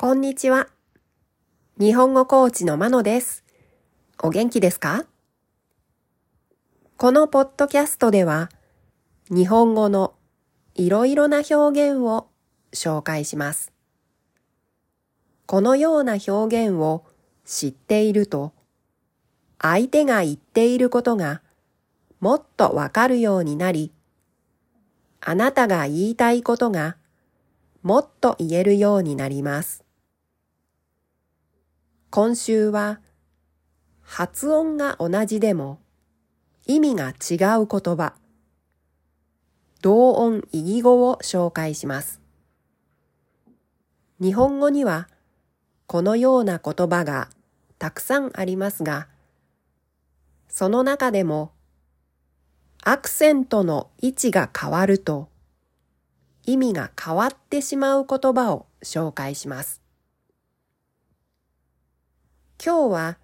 こんにちは。日本語コーチのまのです。お元気ですか？このポッドキャストでは、日本語のいろいろな表現を紹介します。このような表現を知っていると、相手が言っていることがもっとわかるようになり、あなたが言いたいことがもっと言えるようになります。今週は発音が同じでも意味が違う言葉、同音異義語を紹介します。日本語にはこのような言葉がたくさんありますが、その中でもアクセントの位置が変わると意味が変わってしまう言葉を紹介します。今日は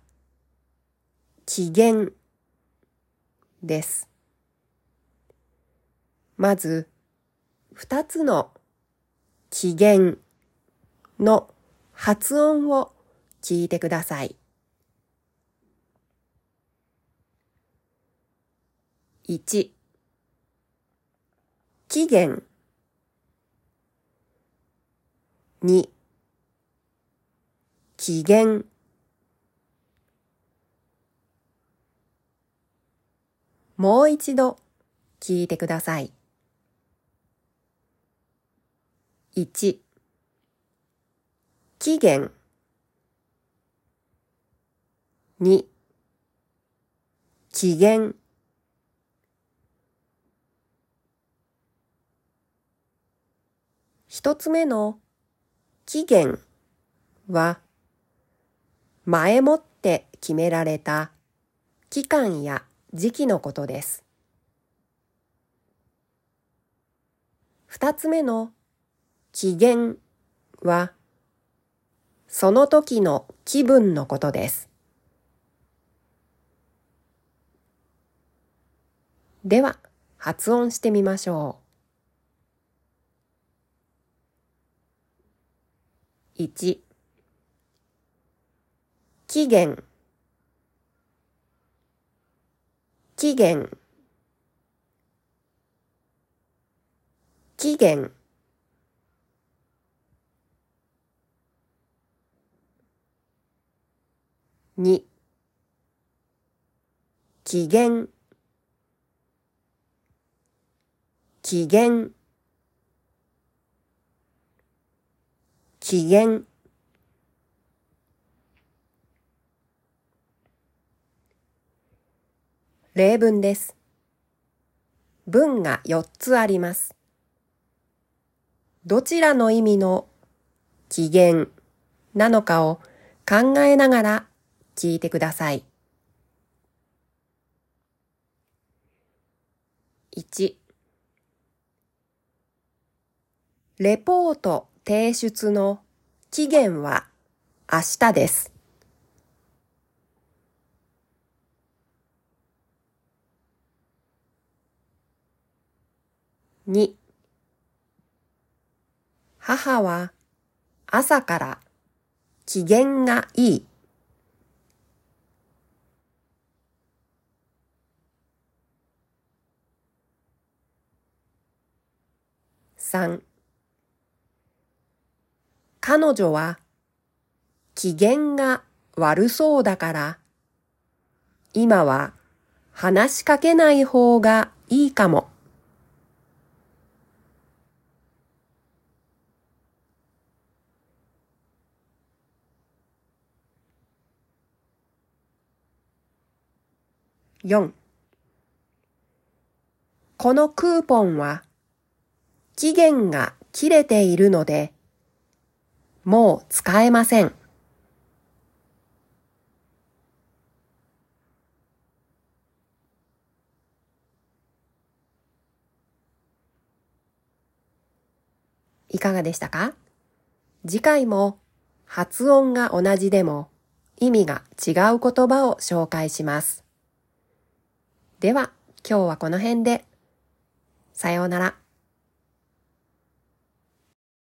機嫌です。まず、二つの機嫌の発音を聞いてください。1期限2機嫌もう一度聞いてください。1期限2機嫌一つ目の期限は前もって決められた期間や時期のことです。二つ目の期限はその時の気分のことです。では発音してみましょう。1期限期限。期限。2期限。期限。機嫌例文です。文が4つあります。どちらの意味の機嫌なのかを考えながら聞いてください。1レポート提出の期限は明日です。2母は朝から機嫌がいい。3彼女は機嫌が悪そうだから、今は話しかけない方がいいかも。4このクーポンは期限が切れているのでもう使えません。いかがでしたか？次回も発音が同じでも意味が違う言葉を紹介します。では今日はこの辺で。さようなら。